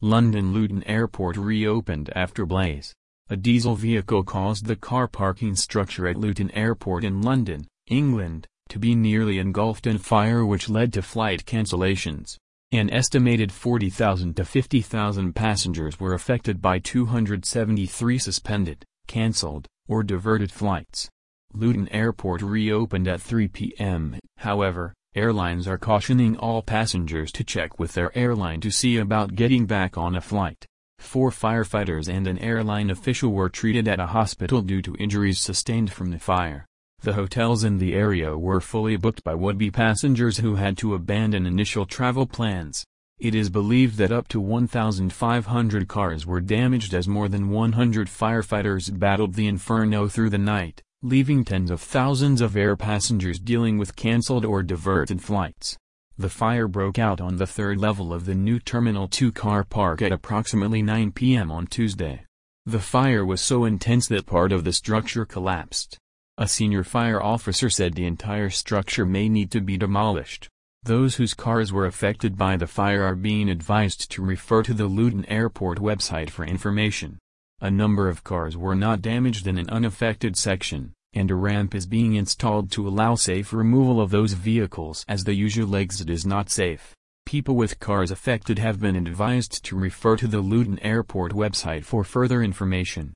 London Luton Airport reopened after blaze. A diesel vehicle caused the car parking structure at Luton Airport in London, England, to be nearly engulfed in fire which led to flight cancellations. An estimated 40,000 to 50,000 passengers were affected by 273 suspended, cancelled, or diverted flights. Luton Airport reopened at 3 p.m. However, Airlines are cautioning all passengers to check with their airline to see about getting back on a flight. Four firefighters and an airline official were treated at a hospital due to injuries sustained from the fire. The hotels in the area were fully booked by would-be passengers who had to abandon initial travel plans. It is believed that up to 1,500 cars were damaged as more than 100 firefighters battled the inferno through the night leaving tens of thousands of air passengers dealing with cancelled or diverted flights. The fire broke out on the third level of the new Terminal 2 car park at approximately 9 p.m. on Tuesday. The fire was so intense that part of the structure collapsed. A senior fire officer said the entire structure may need to be demolished. Those whose cars were affected by the fire are being advised to refer to the Luton Airport website for information. A number of cars were not damaged in an unaffected section, and a ramp is being installed to allow safe removal of those vehicles as the usual exit is not safe. People with cars affected have been advised to refer to the Luton Airport website for further information.